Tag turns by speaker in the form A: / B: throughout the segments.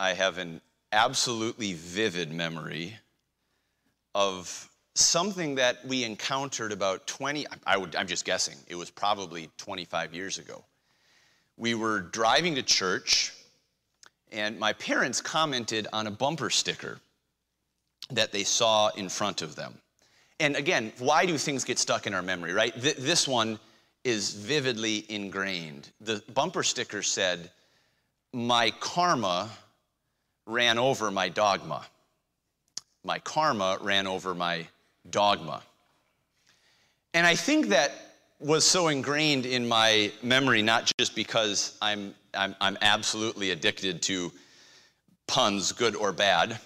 A: I have an absolutely vivid memory of something that we encountered about 20, I would, I'm just guessing, it was probably 25 years ago. We were driving to church, and my parents commented on a bumper sticker that they saw in front of them. And again, why do things get stuck in our memory, right? Th- this one is vividly ingrained. The bumper sticker said, My karma ran over my dogma. My karma ran over my dogma. And I think that was so ingrained in my memory, not just because I'm, I'm, I'm absolutely addicted to puns, good or bad.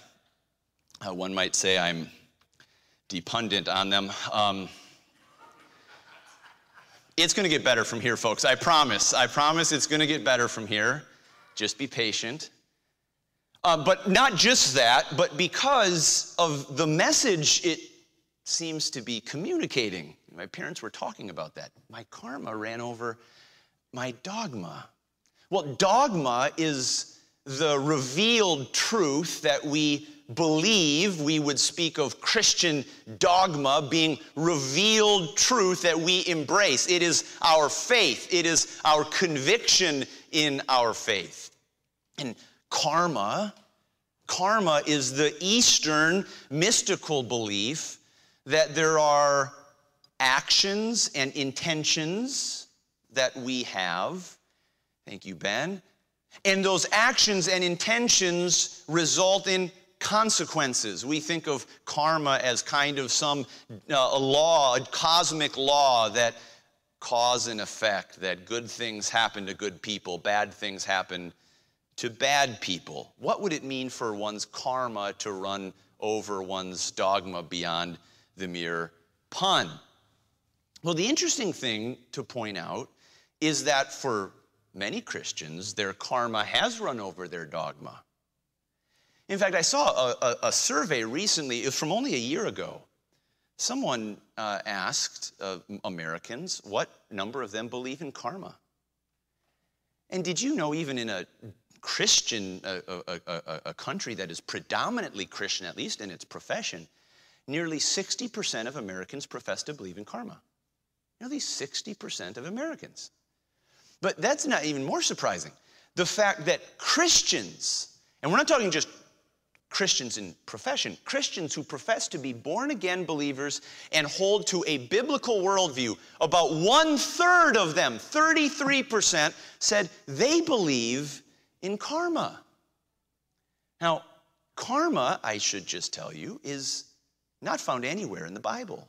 A: Uh, one might say I'm dependent on them. Um, it's going to get better from here, folks. I promise. I promise it's going to get better from here. Just be patient. Uh, but not just that, but because of the message it seems to be communicating. My parents were talking about that. My karma ran over my dogma. Well, dogma is the revealed truth that we believe. We would speak of Christian dogma being revealed truth that we embrace. It is our faith, it is our conviction in our faith. And karma. Karma is the Eastern mystical belief that there are actions and intentions that we have. Thank you, Ben. And those actions and intentions result in consequences. We think of karma as kind of some uh, a law, a cosmic law that cause and effect, that good things happen to good people, bad things happen to bad people? What would it mean for one's karma to run over one's dogma beyond the mere pun? Well, the interesting thing to point out is that for many Christians, their karma has run over their dogma. In fact, I saw a, a, a survey recently, it was from only a year ago. Someone uh, asked uh, Americans what number of them believe in karma. And did you know, even in a Christian, a, a, a, a country that is predominantly Christian, at least in its profession, nearly 60% of Americans profess to believe in karma. Nearly 60% of Americans. But that's not even more surprising. The fact that Christians, and we're not talking just Christians in profession, Christians who profess to be born again believers and hold to a biblical worldview, about one third of them, 33%, said they believe in karma. Now, karma, I should just tell you, is not found anywhere in the Bible.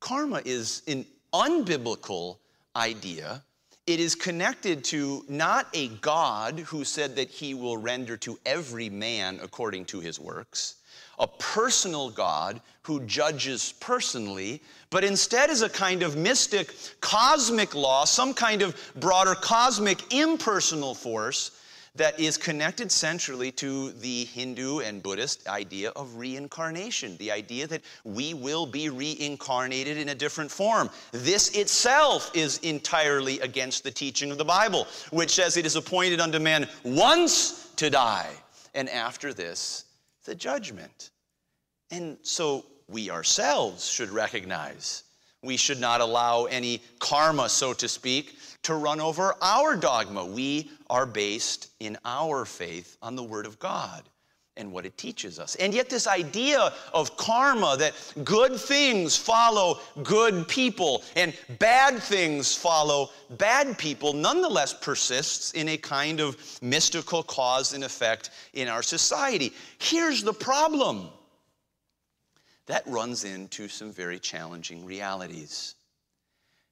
A: Karma is an unbiblical idea. It is connected to not a God who said that he will render to every man according to his works, a personal God who judges personally, but instead is a kind of mystic cosmic law, some kind of broader cosmic impersonal force that is connected centrally to the Hindu and Buddhist idea of reincarnation, the idea that we will be reincarnated in a different form. This itself is entirely against the teaching of the Bible, which says it is appointed unto man once to die, and after this, the judgment. And so we ourselves should recognize we should not allow any karma, so to speak, to run over our dogma. We are based in our faith on the Word of God and what it teaches us. And yet, this idea of karma that good things follow good people and bad things follow bad people nonetheless persists in a kind of mystical cause and effect in our society. Here's the problem that runs into some very challenging realities.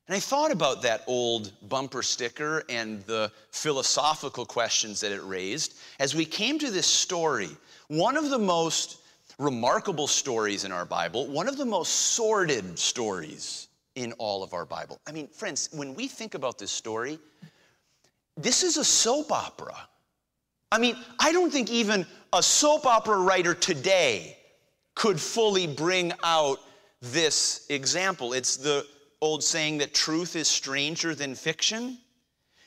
A: And I thought about that old bumper sticker and the philosophical questions that it raised as we came to this story. One of the most remarkable stories in our Bible, one of the most sordid stories in all of our Bible. I mean, friends, when we think about this story, this is a soap opera. I mean, I don't think even a soap opera writer today could fully bring out this example. It's the old saying that truth is stranger than fiction.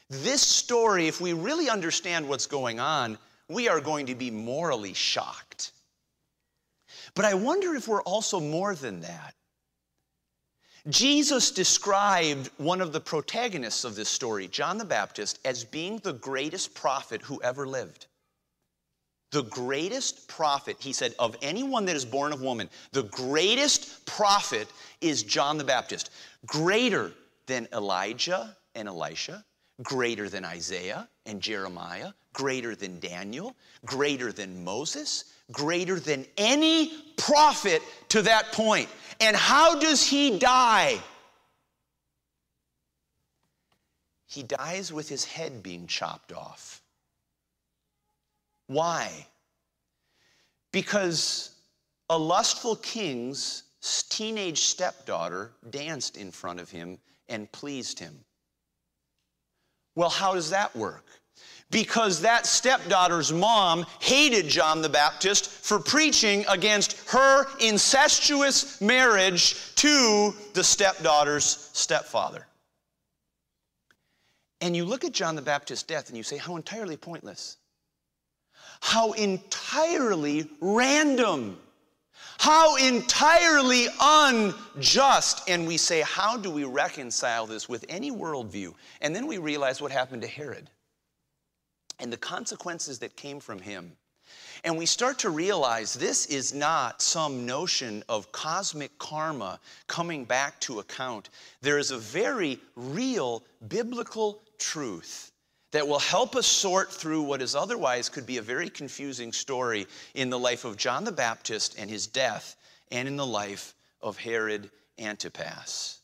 A: This story, if we really understand what's going on, we are going to be morally shocked. But I wonder if we're also more than that. Jesus described one of the protagonists of this story, John the Baptist, as being the greatest prophet who ever lived. The greatest prophet, he said, of anyone that is born of woman, the greatest prophet is John the Baptist. Greater than Elijah and Elisha, greater than Isaiah and Jeremiah, greater than Daniel, greater than Moses, greater than any prophet to that point. And how does he die? He dies with his head being chopped off. Why? Because a lustful king's teenage stepdaughter danced in front of him and pleased him. Well, how does that work? Because that stepdaughter's mom hated John the Baptist for preaching against her incestuous marriage to the stepdaughter's stepfather. And you look at John the Baptist's death and you say, how entirely pointless. How entirely random. How entirely unjust. And we say, how do we reconcile this with any worldview? And then we realize what happened to Herod and the consequences that came from him. And we start to realize this is not some notion of cosmic karma coming back to account. There is a very real biblical truth that will help us sort through what is otherwise could be a very confusing story in the life of John the Baptist and his death, and in the life of Herod Antipas.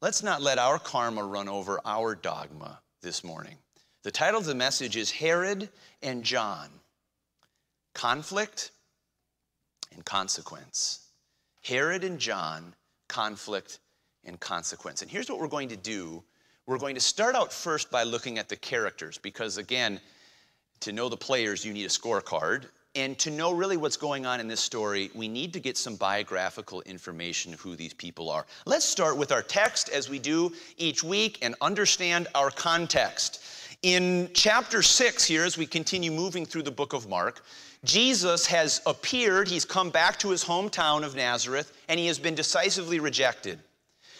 A: Let's not let our karma run over our dogma this morning. The title of the message is Herod and John Conflict and Consequence. Herod and John, Conflict and Consequence. And here's what we're going to do we're going to start out first by looking at the characters, because again, to know the players, you need a scorecard. And to know really what's going on in this story, we need to get some biographical information of who these people are. Let's start with our text as we do each week and understand our context. In chapter 6, here, as we continue moving through the book of Mark, Jesus has appeared, he's come back to his hometown of Nazareth, and he has been decisively rejected.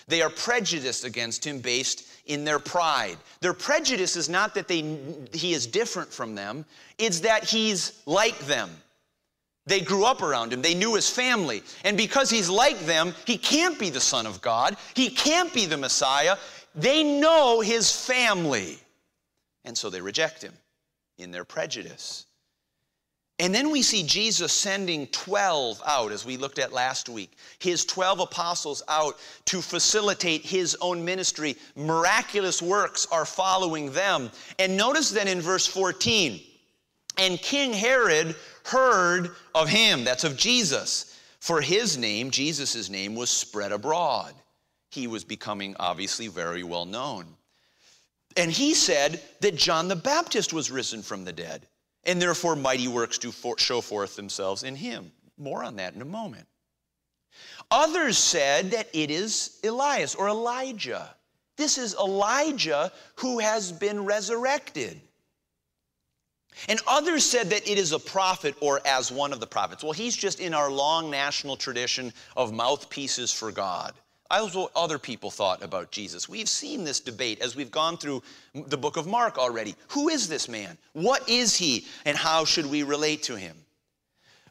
A: They are prejudiced against him based in their pride. Their prejudice is not that they, he is different from them, it's that he's like them. They grew up around him, they knew his family. And because he's like them, he can't be the Son of God, he can't be the Messiah. They know his family. And so they reject him in their prejudice. And then we see Jesus sending 12 out, as we looked at last week, his 12 apostles out to facilitate his own ministry. Miraculous works are following them. And notice then in verse 14, and King Herod heard of him, that's of Jesus, for his name, Jesus' name, was spread abroad. He was becoming obviously very well known. And he said that John the Baptist was risen from the dead and therefore mighty works do for, show forth themselves in him. More on that in a moment. Others said that it is Elias or Elijah. This is Elijah who has been resurrected. And others said that it is a prophet or as one of the prophets. Well, he's just in our long national tradition of mouthpieces for God. I was what other people thought about Jesus. We've seen this debate as we've gone through the book of Mark already. Who is this man? What is he? And how should we relate to him?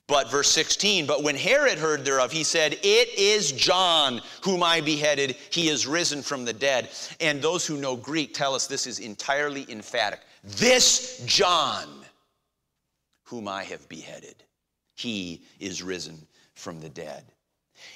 A: But verse 16, but when Herod heard thereof, he said, It is John whom I beheaded. He is risen from the dead. And those who know Greek tell us this is entirely emphatic. This John whom I have beheaded, he is risen from the dead.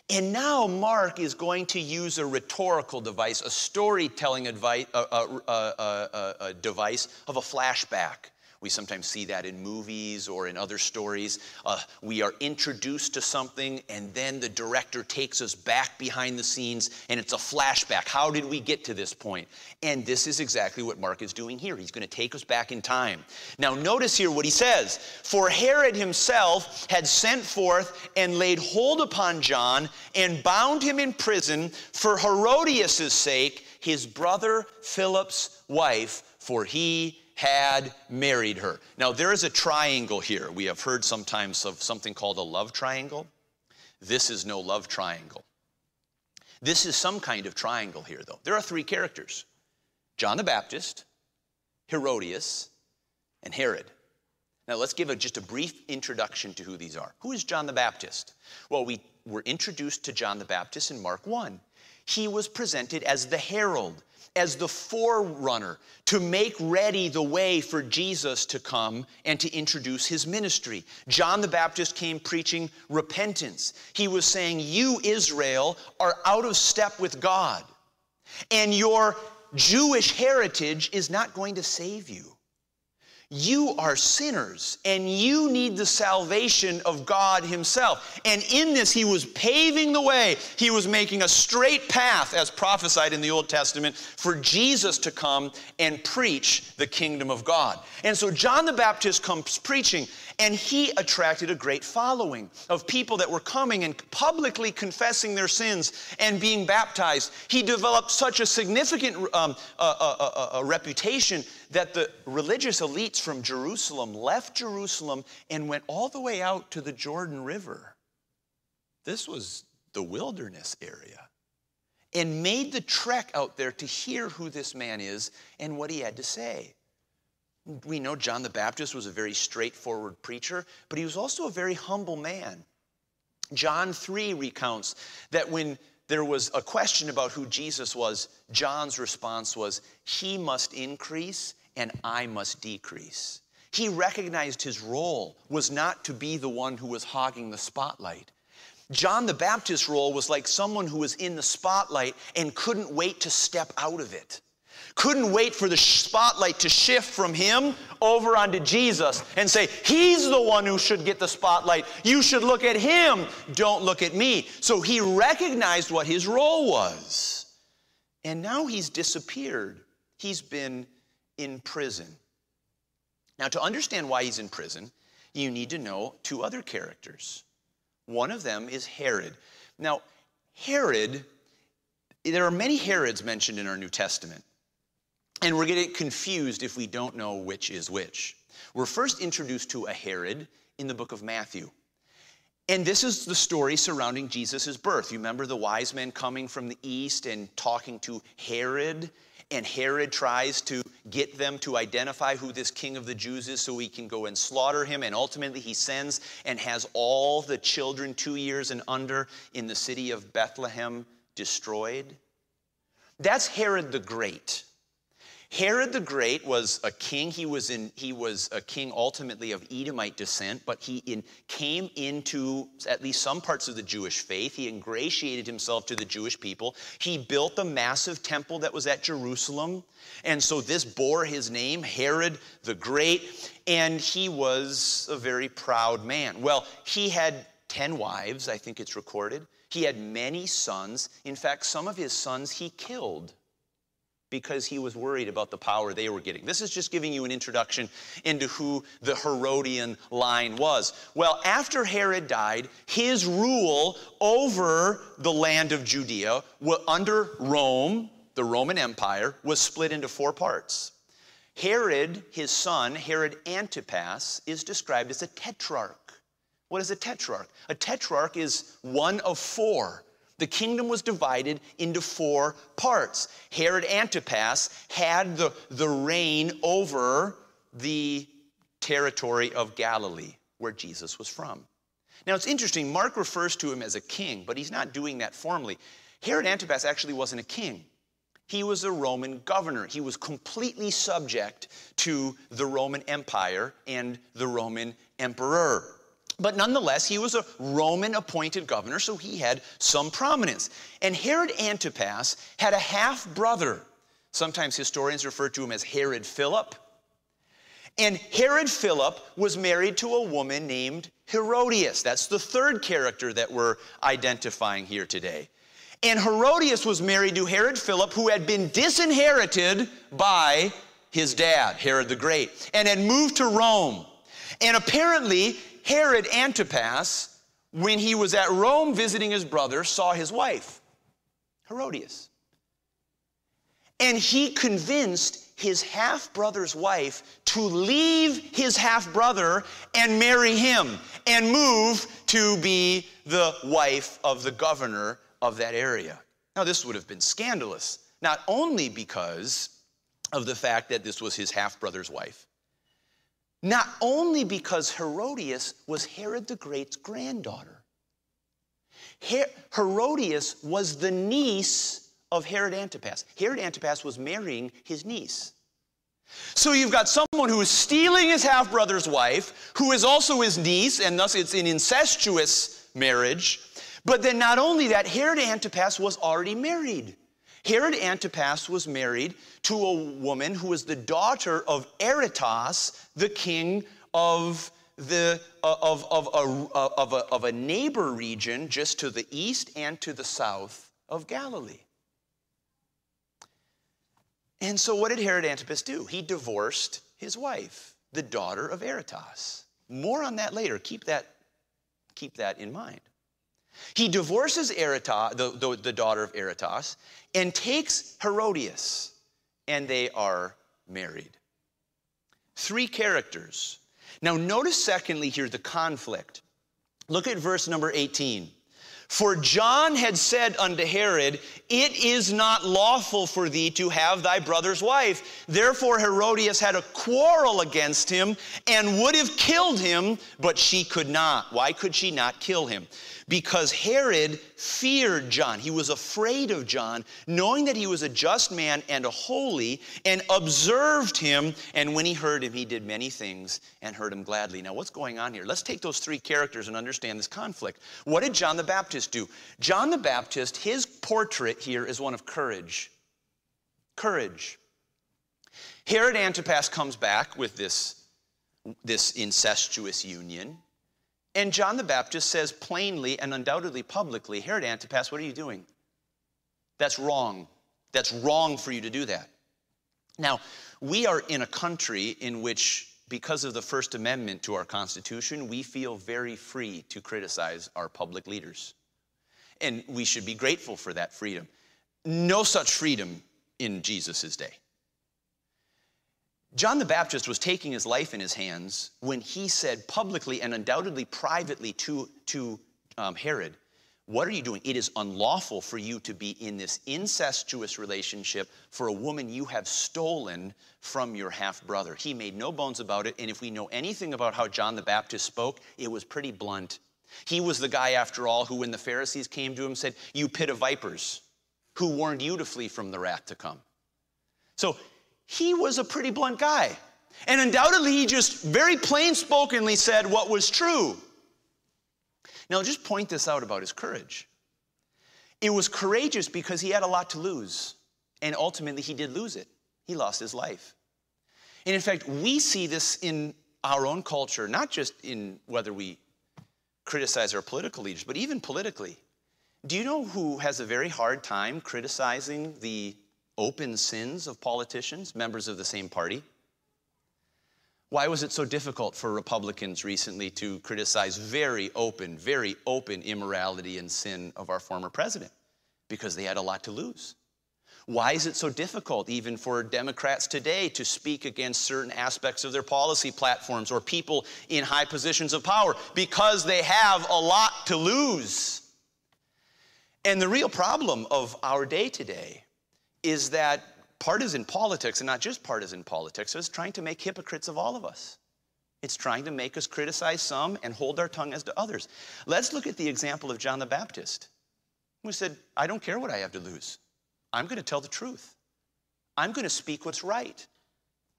A: And now Mark is going to use a rhetorical device, a storytelling advice, a, a, a, device of a flashback. We sometimes see that in movies or in other stories. Uh, we are introduced to something, and then the director takes us back behind the scenes, and it's a flashback. How did we get to this point? And this is exactly what Mark is doing here. He's going to take us back in time. Now, notice here what he says For Herod himself had sent forth and laid hold upon John and bound him in prison for Herodias' sake, his brother Philip's wife, for he had married her. Now, there is a triangle here. We have heard sometimes of something called a love triangle. This is no love triangle. This is some kind of triangle here, though. There are three characters John the Baptist, Herodias, and Herod. Now, let's give a, just a brief introduction to who these are. Who is John the Baptist? Well, we were introduced to John the Baptist in Mark 1. He was presented as the herald, as the forerunner to make ready the way for Jesus to come and to introduce his ministry. John the Baptist came preaching repentance. He was saying, You, Israel, are out of step with God, and your Jewish heritage is not going to save you. You are sinners and you need the salvation of God Himself. And in this, He was paving the way. He was making a straight path, as prophesied in the Old Testament, for Jesus to come and preach the kingdom of God. And so John the Baptist comes preaching, and he attracted a great following of people that were coming and publicly confessing their sins and being baptized. He developed such a significant um, uh, uh, uh, reputation that the religious elites from Jerusalem left Jerusalem and went all the way out to the Jordan River. This was the wilderness area. And made the trek out there to hear who this man is and what he had to say. We know John the Baptist was a very straightforward preacher, but he was also a very humble man. John 3 recounts that when there was a question about who Jesus was, John's response was, He must increase and I must decrease. He recognized his role was not to be the one who was hogging the spotlight. John the Baptist's role was like someone who was in the spotlight and couldn't wait to step out of it couldn't wait for the spotlight to shift from him over onto Jesus and say, He's the one who should get the spotlight. You should look at him, don't look at me. So he recognized what his role was. And now he's disappeared. He's been in prison. Now, to understand why he's in prison, you need to know two other characters. One of them is Herod. Now, Herod, there are many Herods mentioned in our New Testament. And we're getting confused if we don't know which is which. We're first introduced to a Herod in the book of Matthew. And this is the story surrounding Jesus' birth. You remember the wise men coming from the east and talking to Herod, and Herod tries to get them to identify who this king of the Jews is so he can go and slaughter him. And ultimately, he sends and has all the children two years and under in the city of Bethlehem destroyed. That's Herod the Great. Herod the Great was a king. He was, in, he was a king ultimately of Edomite descent, but he in, came into at least some parts of the Jewish faith. He ingratiated himself to the Jewish people. He built the massive temple that was at Jerusalem. And so this bore his name, Herod the Great, and he was a very proud man. Well, he had 10 wives, I think it's recorded. He had many sons. In fact, some of his sons he killed because he was worried about the power they were getting. This is just giving you an introduction into who the Herodian line was. Well, after Herod died, his rule over the land of Judea under Rome, the Roman Empire, was split into four parts. Herod, his son, Herod Antipas, is described as a tetrarch. What is a tetrarch? A tetrarch is one of four. The kingdom was divided into four parts. Herod Antipas had the, the reign over the territory of Galilee, where Jesus was from. Now it's interesting, Mark refers to him as a king, but he's not doing that formally. Herod Antipas actually wasn't a king. He was a Roman governor. He was completely subject to the Roman Empire and the Roman emperor. But nonetheless, he was a Roman appointed governor, so he had some prominence. And Herod Antipas had a half brother. Sometimes historians refer to him as Herod Philip. And Herod Philip was married to a woman named Herodias. That's the third character that we're identifying here today. And Herodias was married to Herod Philip, who had been disinherited by his dad, Herod the Great, and had moved to Rome. And apparently, Herod Antipas, when he was at Rome visiting his brother, saw his wife, Herodias. And he convinced his half brother's wife to leave his half brother and marry him and move to be the wife of the governor of that area. Now, this would have been scandalous, not only because of the fact that this was his half brother's wife, not only because Herodias was Herod the Great's granddaughter. Her- Herodias was the niece of Herod Antipas. Herod Antipas was marrying his niece. So you've got someone who is stealing his half brother's wife, who is also his niece, and thus it's an incestuous marriage. But then not only that, Herod Antipas was already married. Herod Antipas was married to a woman who was the daughter of Aretas, the king of the uh, of, of, a, uh, of, a, of a neighbor region just to the east and to the south of Galilee. And so, what did Herod Antipas do? He divorced his wife, the daughter of Aretas. More on that later. Keep that, keep that in mind. He divorces Aretas, the, the, the daughter of Aretas, and takes Herodias, and they are married. Three characters. Now, notice secondly here the conflict. Look at verse number 18. For John had said unto Herod, It is not lawful for thee to have thy brother's wife. Therefore Herodias had a quarrel against him and would have killed him, but she could not. Why could she not kill him? because Herod feared John. He was afraid of John, knowing that he was a just man and a holy, and observed him. And when he heard him, he did many things and heard him gladly. Now, what's going on here? Let's take those three characters and understand this conflict. What did John the Baptist do? John the Baptist, his portrait here is one of courage. Courage. Herod Antipas comes back with this, this incestuous union. And John the Baptist says plainly and undoubtedly publicly Herod Antipas, what are you doing? That's wrong. That's wrong for you to do that. Now, we are in a country in which, because of the First Amendment to our Constitution, we feel very free to criticize our public leaders. And we should be grateful for that freedom. No such freedom in Jesus' day. John the Baptist was taking his life in his hands when he said publicly and undoubtedly privately to, to um, Herod, What are you doing? It is unlawful for you to be in this incestuous relationship for a woman you have stolen from your half brother. He made no bones about it, and if we know anything about how John the Baptist spoke, it was pretty blunt. He was the guy, after all, who, when the Pharisees came to him, said, You pit of vipers, who warned you to flee from the wrath to come. So he was a pretty blunt guy. And undoubtedly, he just very plain spokenly said what was true. Now, just point this out about his courage. It was courageous because he had a lot to lose. And ultimately, he did lose it. He lost his life. And in fact, we see this in our own culture, not just in whether we criticize our political leaders, but even politically. Do you know who has a very hard time criticizing the open sins of politicians, members of the same party? Why was it so difficult for Republicans recently to criticize very open, very open immorality and sin of our former president? Because they had a lot to lose. Why is it so difficult, even for Democrats today, to speak against certain aspects of their policy platforms or people in high positions of power? Because they have a lot to lose. And the real problem of our day today is that partisan politics, and not just partisan politics, is trying to make hypocrites of all of us. It's trying to make us criticize some and hold our tongue as to others. Let's look at the example of John the Baptist, who said, I don't care what I have to lose. I'm going to tell the truth. I'm going to speak what's right.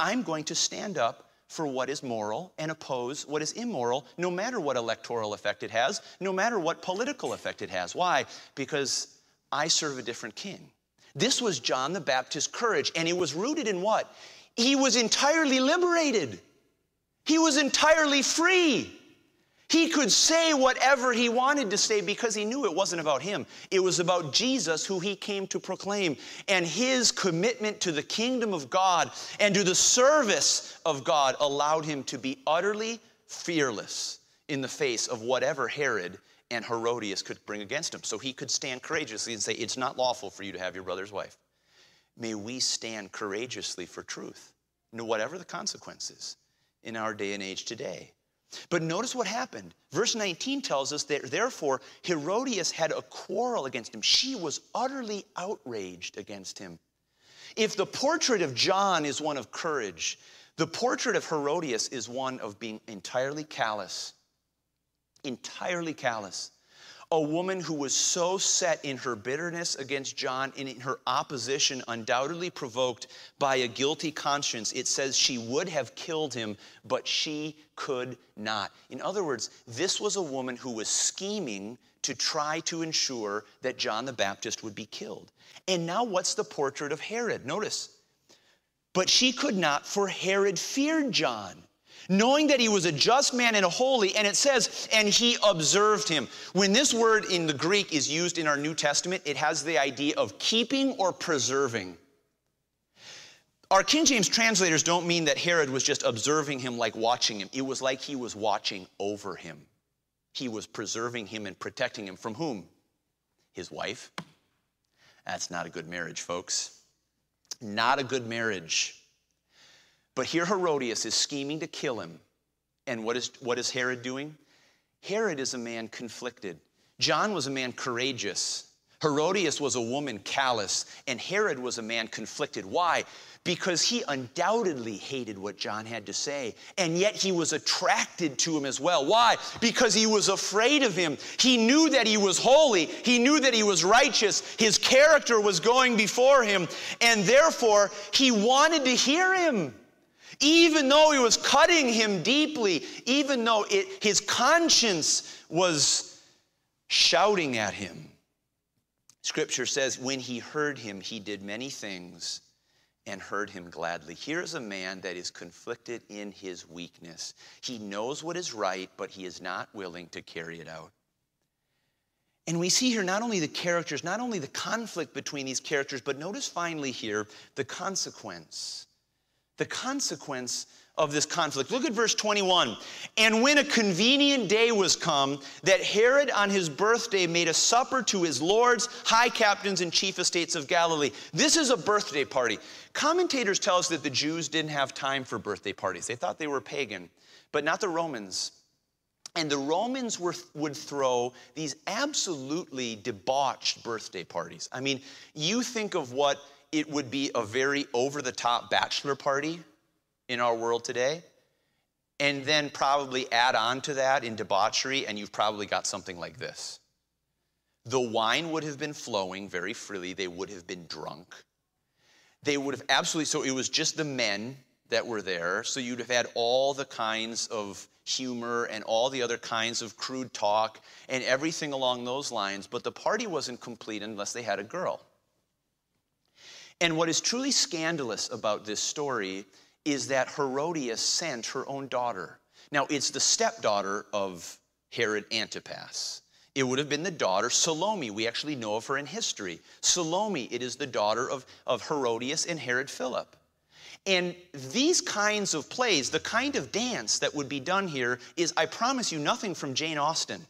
A: I'm going to stand up for what is moral and oppose what is immoral, no matter what electoral effect it has, no matter what political effect it has. Why? Because I serve a different king. This was John the Baptist's courage, and it was rooted in what? He was entirely liberated. He was entirely free. He could say whatever he wanted to say because he knew it wasn't about him. It was about Jesus who he came to proclaim. And his commitment to the kingdom of God and to the service of God allowed him to be utterly fearless in the face of whatever Herod and Herodias could bring against him. So he could stand courageously and say, It's not lawful for you to have your brother's wife. may we stand courageously for truth, no whatever the consequences in our day and age today. But notice what happened. Verse 19 tells us that therefore Herodias had a quarrel against him. She was utterly outraged against him. If the portrait of John is one of courage, the portrait of Herodias is one of being entirely callous. Entirely callous a woman who was so set in her bitterness against John and in her opposition, undoubtedly provoked by a guilty conscience. It says she would have killed him, but she could not. In other words, this was a woman who was scheming to try to ensure that John the Baptist would be killed. And now, what's the portrait of Herod? Notice. But she could not, for Herod feared John knowing that he was a just man and a holy, and it says, and he observed him. When this word in the Greek is used in our New Testament, it has the idea of keeping or preserving. Our King James translators don't mean that Herod was just observing him like watching him. It was like he was watching over him. He was preserving him and protecting him from whom? His wife. That's not a good marriage, folks. Not a good marriage. But here Herodias is scheming to kill him. And what is, what is Herod doing? Herod is a man conflicted. John was a man courageous. Herodias was a woman callous. And Herod was a man conflicted. Why? Because he undoubtedly hated what John had to say. And yet he was attracted to him as well. Why? Because he was afraid of him. He knew that he was holy. He knew that he was righteous. His character was going before him. And therefore, he wanted to hear him. Even though he was cutting him deeply, even though it, his conscience was shouting at him. Scripture says, when he heard him, he did many things and heard him gladly. Here's a man that is conflicted in his weakness. He knows what is right, but he is not willing to carry it out. And we see here not only the characters, not only the conflict between these characters, but notice finally here the consequence the consequence of this conflict. Look at verse 21. And when a convenient day was come, that Herod on his birthday made a supper to his lords, high captains, and chief estates of Galilee. This is a birthday party. Commentators tell us that the Jews didn't have time for birthday parties, they thought they were pagan, but not the Romans. And the Romans were, would throw these absolutely debauched birthday parties. I mean, you think of what it would be a very over the top bachelor party in our world today. And then probably add on to that in debauchery, and you've probably got something like this. The wine would have been flowing very freely, they would have been drunk. They would have absolutely, so it was just the men that were there. So you'd have had all the kinds of humor and all the other kinds of crude talk and everything along those lines. But the party wasn't complete unless they had a girl. And what is truly scandalous about this story is that Herodias sent her own daughter. Now, it's the stepdaughter of Herod Antipas. It would have been the daughter Salome. We actually know of her in history. Salome, it is the daughter of, of Herodias and Herod Philip. And these kinds of plays, the kind of dance that would be done here, is I promise you nothing from Jane Austen.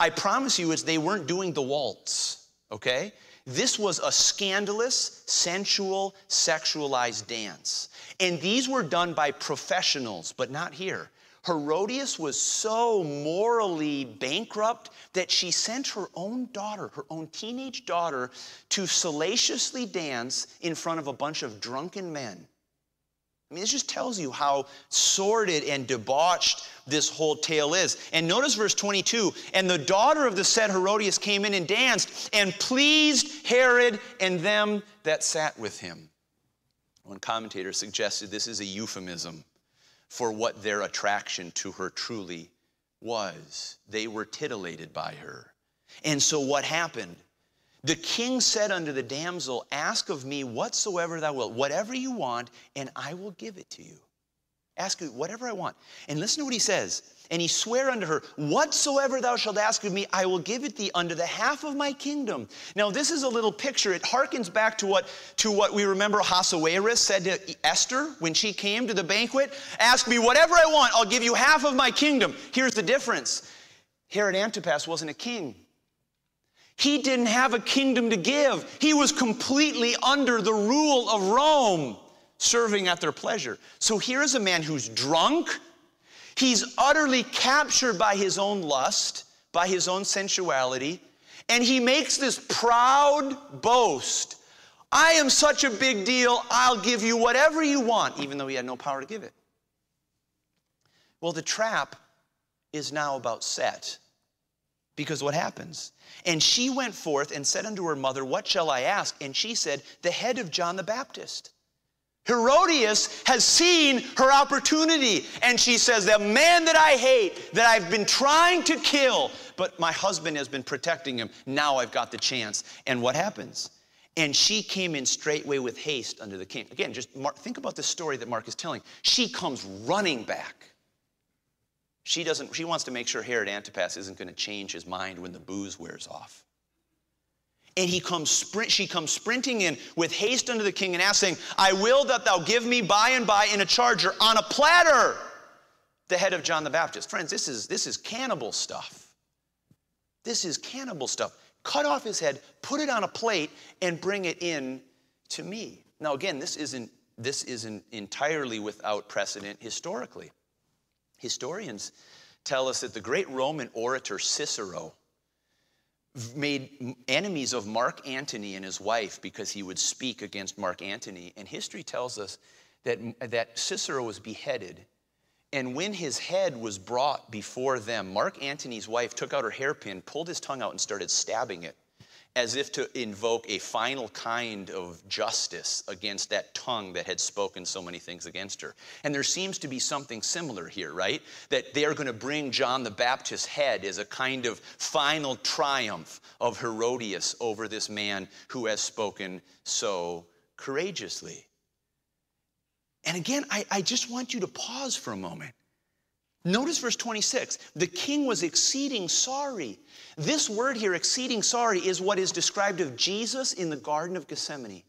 A: I promise you it's they weren't doing the waltz, okay? This was a scandalous, sensual, sexualized dance. And these were done by professionals, but not here. Herodias was so morally bankrupt that she sent her own daughter, her own teenage daughter, to salaciously dance in front of a bunch of drunken men. I mean, this just tells you how sordid and debauched this whole tale is. And notice verse 22 And the daughter of the said Herodias came in and danced and pleased Herod and them that sat with him. One commentator suggested this is a euphemism for what their attraction to her truly was. They were titillated by her. And so what happened? The king said unto the damsel, Ask of me whatsoever thou wilt, whatever you want, and I will give it to you. Ask me whatever I want. And listen to what he says. And he sware unto her, Whatsoever thou shalt ask of me, I will give it thee unto the half of my kingdom. Now, this is a little picture. It harkens back to what, to what we remember Ahasuerus said to Esther when she came to the banquet. Ask me whatever I want, I'll give you half of my kingdom. Here's the difference Herod Antipas wasn't a king. He didn't have a kingdom to give. He was completely under the rule of Rome, serving at their pleasure. So here's a man who's drunk. He's utterly captured by his own lust, by his own sensuality, and he makes this proud boast I am such a big deal, I'll give you whatever you want, even though he had no power to give it. Well, the trap is now about set. Because what happens? And she went forth and said unto her mother, What shall I ask? And she said, The head of John the Baptist. Herodias has seen her opportunity, and she says, The man that I hate, that I've been trying to kill, but my husband has been protecting him, now I've got the chance. And what happens? And she came in straightway with haste unto the king. Again, just think about the story that Mark is telling. She comes running back. She doesn't, she wants to make sure Herod Antipas isn't going to change his mind when the booze wears off. And he comes sprint, she comes sprinting in with haste unto the king and asking, I will that thou give me by and by in a charger on a platter the head of John the Baptist. Friends, this is this is cannibal stuff. This is cannibal stuff cut off his head, put it on a plate, and bring it in to me. Now, again, this isn't, this isn't entirely without precedent historically. Historians tell us that the great Roman orator Cicero made enemies of Mark Antony and his wife because he would speak against Mark Antony. And history tells us that, that Cicero was beheaded and when his head was brought before them, Mark Antony's wife took out her hairpin, pulled his tongue out, and started stabbing it as if to invoke a final kind of justice against that tongue that had spoken so many things against her. And there seems to be something similar here, right? That they are going to bring John the Baptist's head as a kind of final triumph of Herodias over this man who has spoken so courageously. And again, I, I just want you to pause for a moment. Notice verse 26. The king was exceeding sorry. This word here, exceeding sorry, is what is described of Jesus in the Garden of Gethsemane.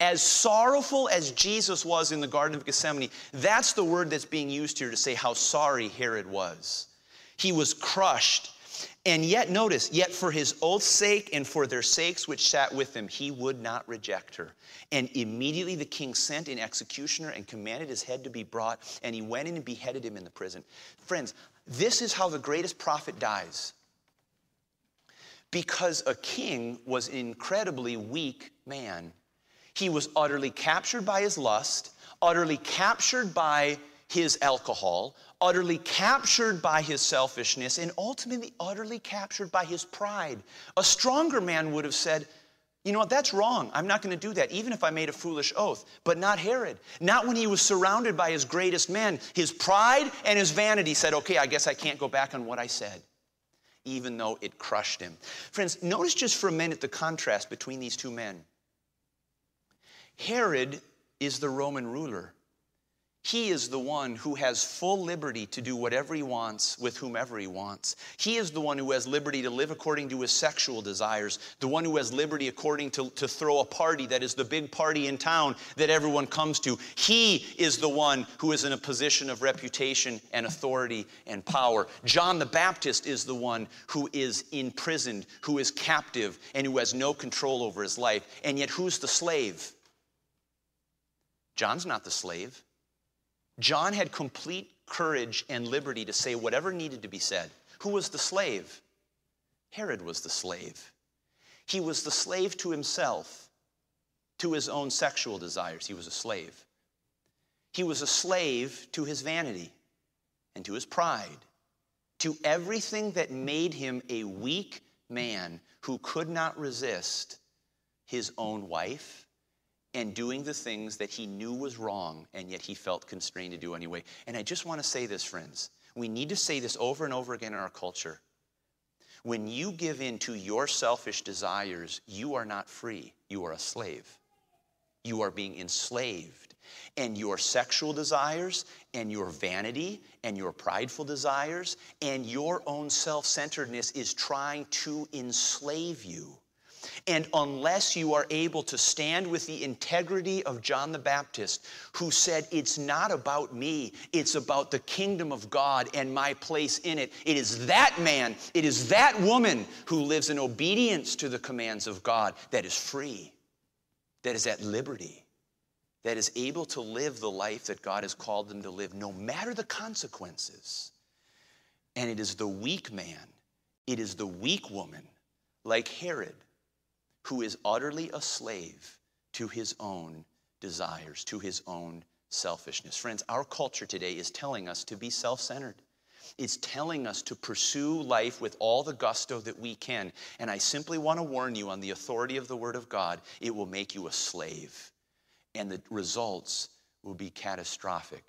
A: As sorrowful as Jesus was in the Garden of Gethsemane, that's the word that's being used here to say how sorry Herod was. He was crushed and yet, notice, yet for his oath's sake and for their sakes which sat with him, he would not reject her. And immediately the king sent an executioner and commanded his head to be brought, and he went in and beheaded him in the prison. Friends, this is how the greatest prophet dies. Because a king was an incredibly weak man. He was utterly captured by his lust, utterly captured by his alcohol, utterly captured by his selfishness, and ultimately utterly captured by his pride. A stronger man would have said, you know what, that's wrong. I'm not going to do that, even if I made a foolish oath. But not Herod. Not when he was surrounded by his greatest men. His pride and his vanity said, okay, I guess I can't go back on what I said, even though it crushed him. Friends, notice just for a minute the contrast between these two men. Herod is the Roman ruler. He is the one who has full liberty to do whatever he wants with whomever he wants. He is the one who has liberty to live according to his sexual desires, the one who has liberty according to, to throw a party that is the big party in town that everyone comes to. He is the one who is in a position of reputation and authority and power. John the Baptist is the one who is imprisoned, who is captive, and who has no control over his life. And yet, who's the slave? John's not the slave. John had complete courage and liberty to say whatever needed to be said. Who was the slave? Herod was the slave. He was the slave to himself, to his own sexual desires. He was a slave. He was a slave to his vanity and to his pride, to everything that made him a weak man who could not resist his own wife and doing the things that he knew was wrong, and yet he felt constrained to do anyway. And I just want to say this, friends. We need to say this over and over again in our culture. When you give in to your selfish desires, you are not free, you are a slave. You are being enslaved. And your sexual desires, and your vanity, and your prideful desires, and your own self centeredness is trying to enslave you. And unless you are able to stand with the integrity of John the Baptist, who said, It's not about me, it's about the kingdom of God and my place in it. It is that man, it is that woman who lives in obedience to the commands of God that is free, that is at liberty, that is able to live the life that God has called them to live, no matter the consequences. And it is the weak man, it is the weak woman, like Herod who is utterly a slave to his own desires, to his own selfishness. Friends, our culture today is telling us to be self centered. It's telling us to pursue life with all the gusto that we can. And I simply want to warn you on the authority of the Word of God, it will make you a slave. And the results will be catastrophic.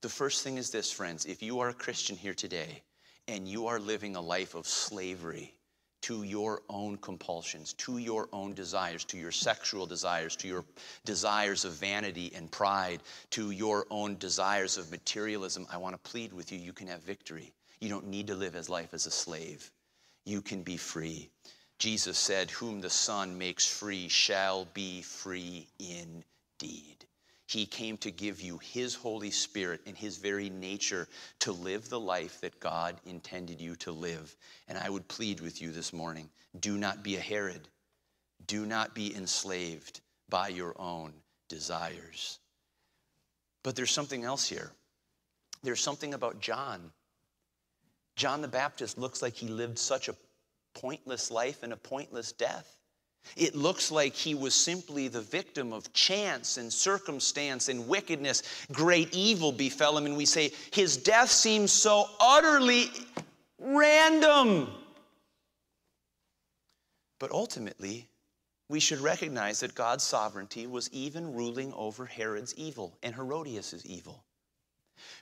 A: The first thing is this, friends if you are a Christian here today and you are living a life of slavery, to your own compulsions, to your own desires, to your sexual desires, to your desires of vanity and pride, to your own desires of materialism, I want to plead with you you can have victory. You don't need to live as life as a slave. You can be free. Jesus said, Whom the Son makes free shall be free indeed. He came to give you His Holy Spirit and His very nature to live the life that God intended you to live. And I would plead with you this morning do not be a Herod, do not be enslaved by your own desires. But there's something else here. There's something about John. John the Baptist looks like he lived such a pointless life and a pointless death. It looks like he was simply the victim of chance and circumstance and wickedness. Great evil befell him, and we say his death seems so utterly random. But ultimately, we should recognize that God's sovereignty was even ruling over Herod's evil and Herodias' evil.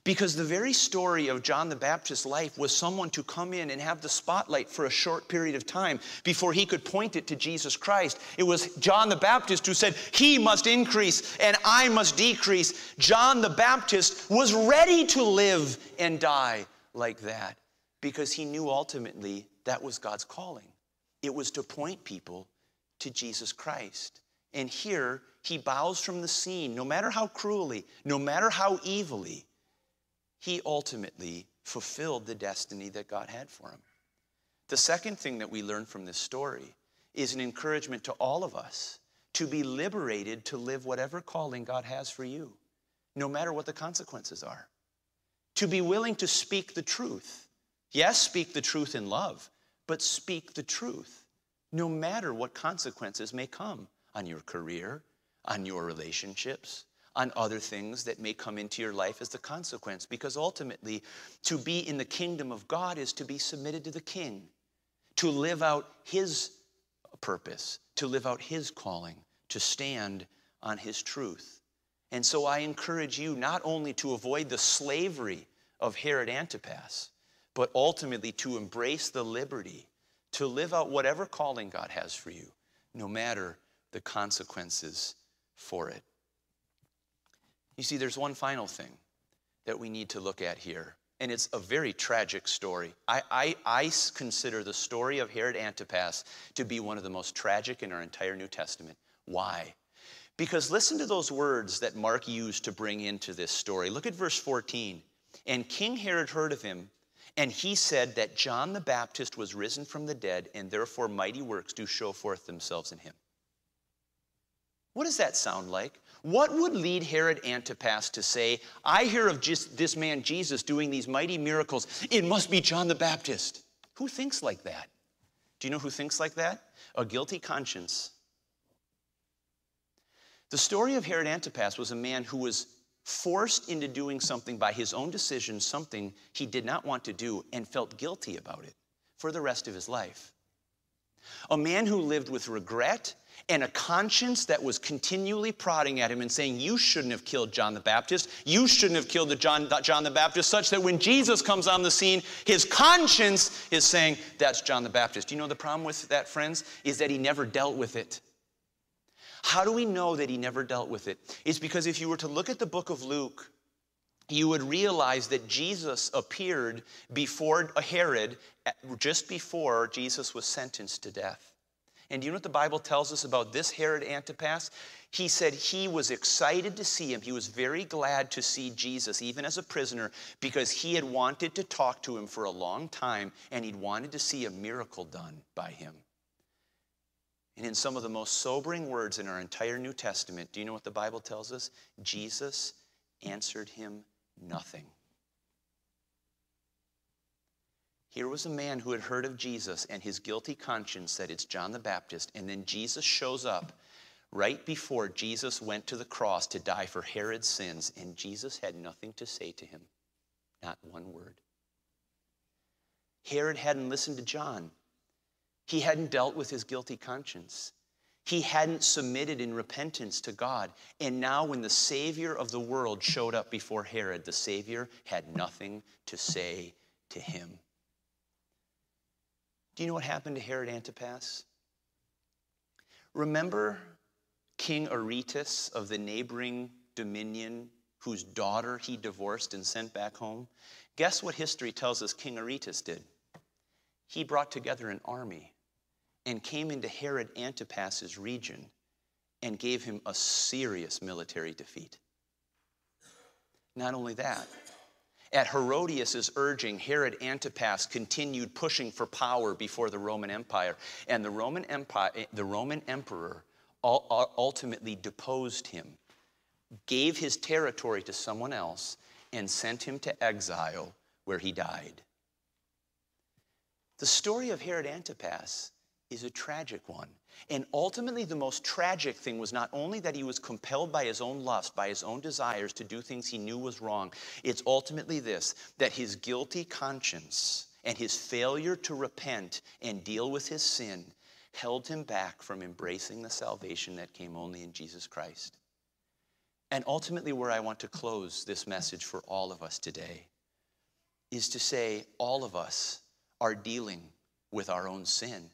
A: Because the very story of John the Baptist's life was someone to come in and have the spotlight for a short period of time before he could point it to Jesus Christ. It was John the Baptist who said, He must increase and I must decrease. John the Baptist was ready to live and die like that because he knew ultimately that was God's calling. It was to point people to Jesus Christ. And here he bows from the scene, no matter how cruelly, no matter how evilly he ultimately fulfilled the destiny that God had for him. The second thing that we learn from this story is an encouragement to all of us to be liberated to live whatever calling God has for you, no matter what the consequences are. To be willing to speak the truth. Yes, speak the truth in love, but speak the truth, no matter what consequences may come on your career, on your relationships, on other things that may come into your life as the consequence. Because ultimately, to be in the kingdom of God is to be submitted to the king, to live out his purpose, to live out his calling, to stand on his truth. And so I encourage you not only to avoid the slavery of Herod Antipas, but ultimately to embrace the liberty to live out whatever calling God has for you, no matter the consequences for it. You see, there's one final thing that we need to look at here, and it's a very tragic story. I, I, I consider the story of Herod Antipas to be one of the most tragic in our entire New Testament. Why? Because listen to those words that Mark used to bring into this story. Look at verse 14. And King Herod heard of him, and he said that John the Baptist was risen from the dead, and therefore mighty works do show forth themselves in him. What does that sound like? What would lead Herod Antipas to say, I hear of just this man Jesus doing these mighty miracles. It must be John the Baptist. Who thinks like that? Do you know who thinks like that? A guilty conscience. The story of Herod Antipas was a man who was forced into doing something by his own decision, something he did not want to do, and felt guilty about it for the rest of his life. A man who lived with regret and a conscience that was continually prodding at him and saying, You shouldn't have killed John the Baptist. You shouldn't have killed the John, John the Baptist, such that when Jesus comes on the scene, his conscience is saying, That's John the Baptist. You know the problem with that, friends? Is that he never dealt with it. How do we know that he never dealt with it? It's because if you were to look at the book of Luke, you would realize that Jesus appeared before Herod just before Jesus was sentenced to death. And do you know what the Bible tells us about this Herod Antipas? He said he was excited to see him. He was very glad to see Jesus, even as a prisoner, because he had wanted to talk to him for a long time and he'd wanted to see a miracle done by him. And in some of the most sobering words in our entire New Testament, do you know what the Bible tells us? Jesus answered him nothing. Here was a man who had heard of Jesus, and his guilty conscience said it's John the Baptist. And then Jesus shows up right before Jesus went to the cross to die for Herod's sins, and Jesus had nothing to say to him, not one word. Herod hadn't listened to John, he hadn't dealt with his guilty conscience. He hadn't submitted in repentance to God. And now, when the Savior of the world showed up before Herod, the Savior had nothing to say to him. Do you know what happened to Herod Antipas? Remember King Aretas of the neighboring dominion, whose daughter he divorced and sent back home? Guess what history tells us King Aretas did? He brought together an army and came into Herod Antipas's region and gave him a serious military defeat. Not only that, at Herodias' urging, Herod Antipas continued pushing for power before the Roman Empire, and the Roman, Empire, eh, the Roman emperor ultimately deposed him, gave his territory to someone else, and sent him to exile where he died. The story of Herod Antipas is a tragic one. And ultimately, the most tragic thing was not only that he was compelled by his own lust, by his own desires to do things he knew was wrong, it's ultimately this that his guilty conscience and his failure to repent and deal with his sin held him back from embracing the salvation that came only in Jesus Christ. And ultimately, where I want to close this message for all of us today is to say, all of us are dealing with our own sin.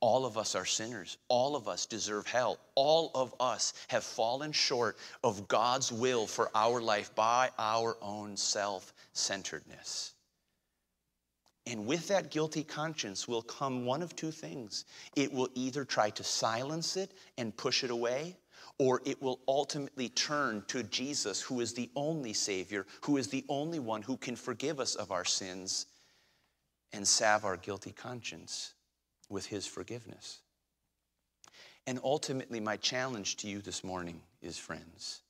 A: All of us are sinners. All of us deserve hell. All of us have fallen short of God's will for our life by our own self centeredness. And with that guilty conscience will come one of two things it will either try to silence it and push it away, or it will ultimately turn to Jesus, who is the only Savior, who is the only one who can forgive us of our sins and salve our guilty conscience with his forgiveness. And ultimately, my challenge to you this morning is, friends,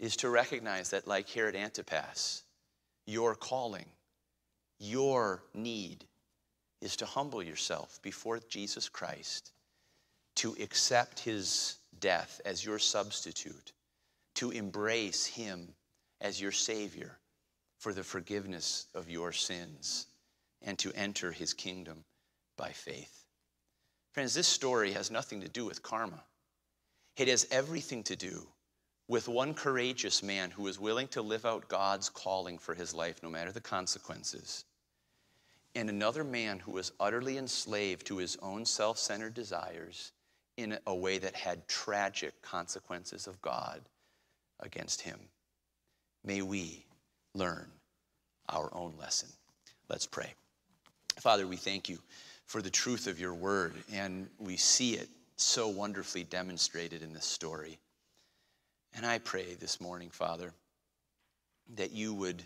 A: is to recognize that, like Herod Antipas, your calling, your need is to humble yourself before Jesus Christ, to accept his death as your substitute, to embrace him as your Savior for the forgiveness of your sins, and to enter his kingdom by faith. Friends, this story has nothing to do with karma. It has everything to do with one courageous man who is willing to live out God's calling for his life, no matter the consequences, and another man who was utterly enslaved to his own self centered desires in a way that had tragic consequences of God against him. May we learn our own lesson. Let's pray. Father, we thank you for the truth of your word, and we see it so wonderfully demonstrated in this story. And I pray this morning, Father, that you would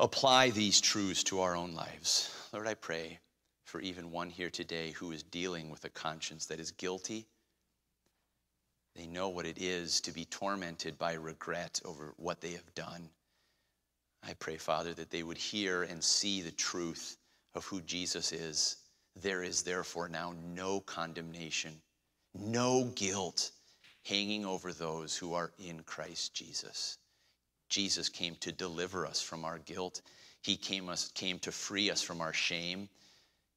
A: apply these truths to our own lives. Lord, I pray for even one here today who is dealing with a conscience that is guilty. They know what it is to be tormented by regret over what they have done. I pray, Father, that they would hear and see the truth of who Jesus is, there is therefore now no condemnation, no guilt hanging over those who are in Christ Jesus. Jesus came to deliver us from our guilt. He came, us, came to free us from our shame.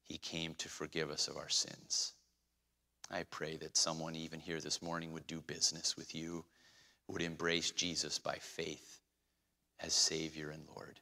A: He came to forgive us of our sins. I pray that someone, even here this morning, would do business with you, would embrace Jesus by faith as Savior and Lord.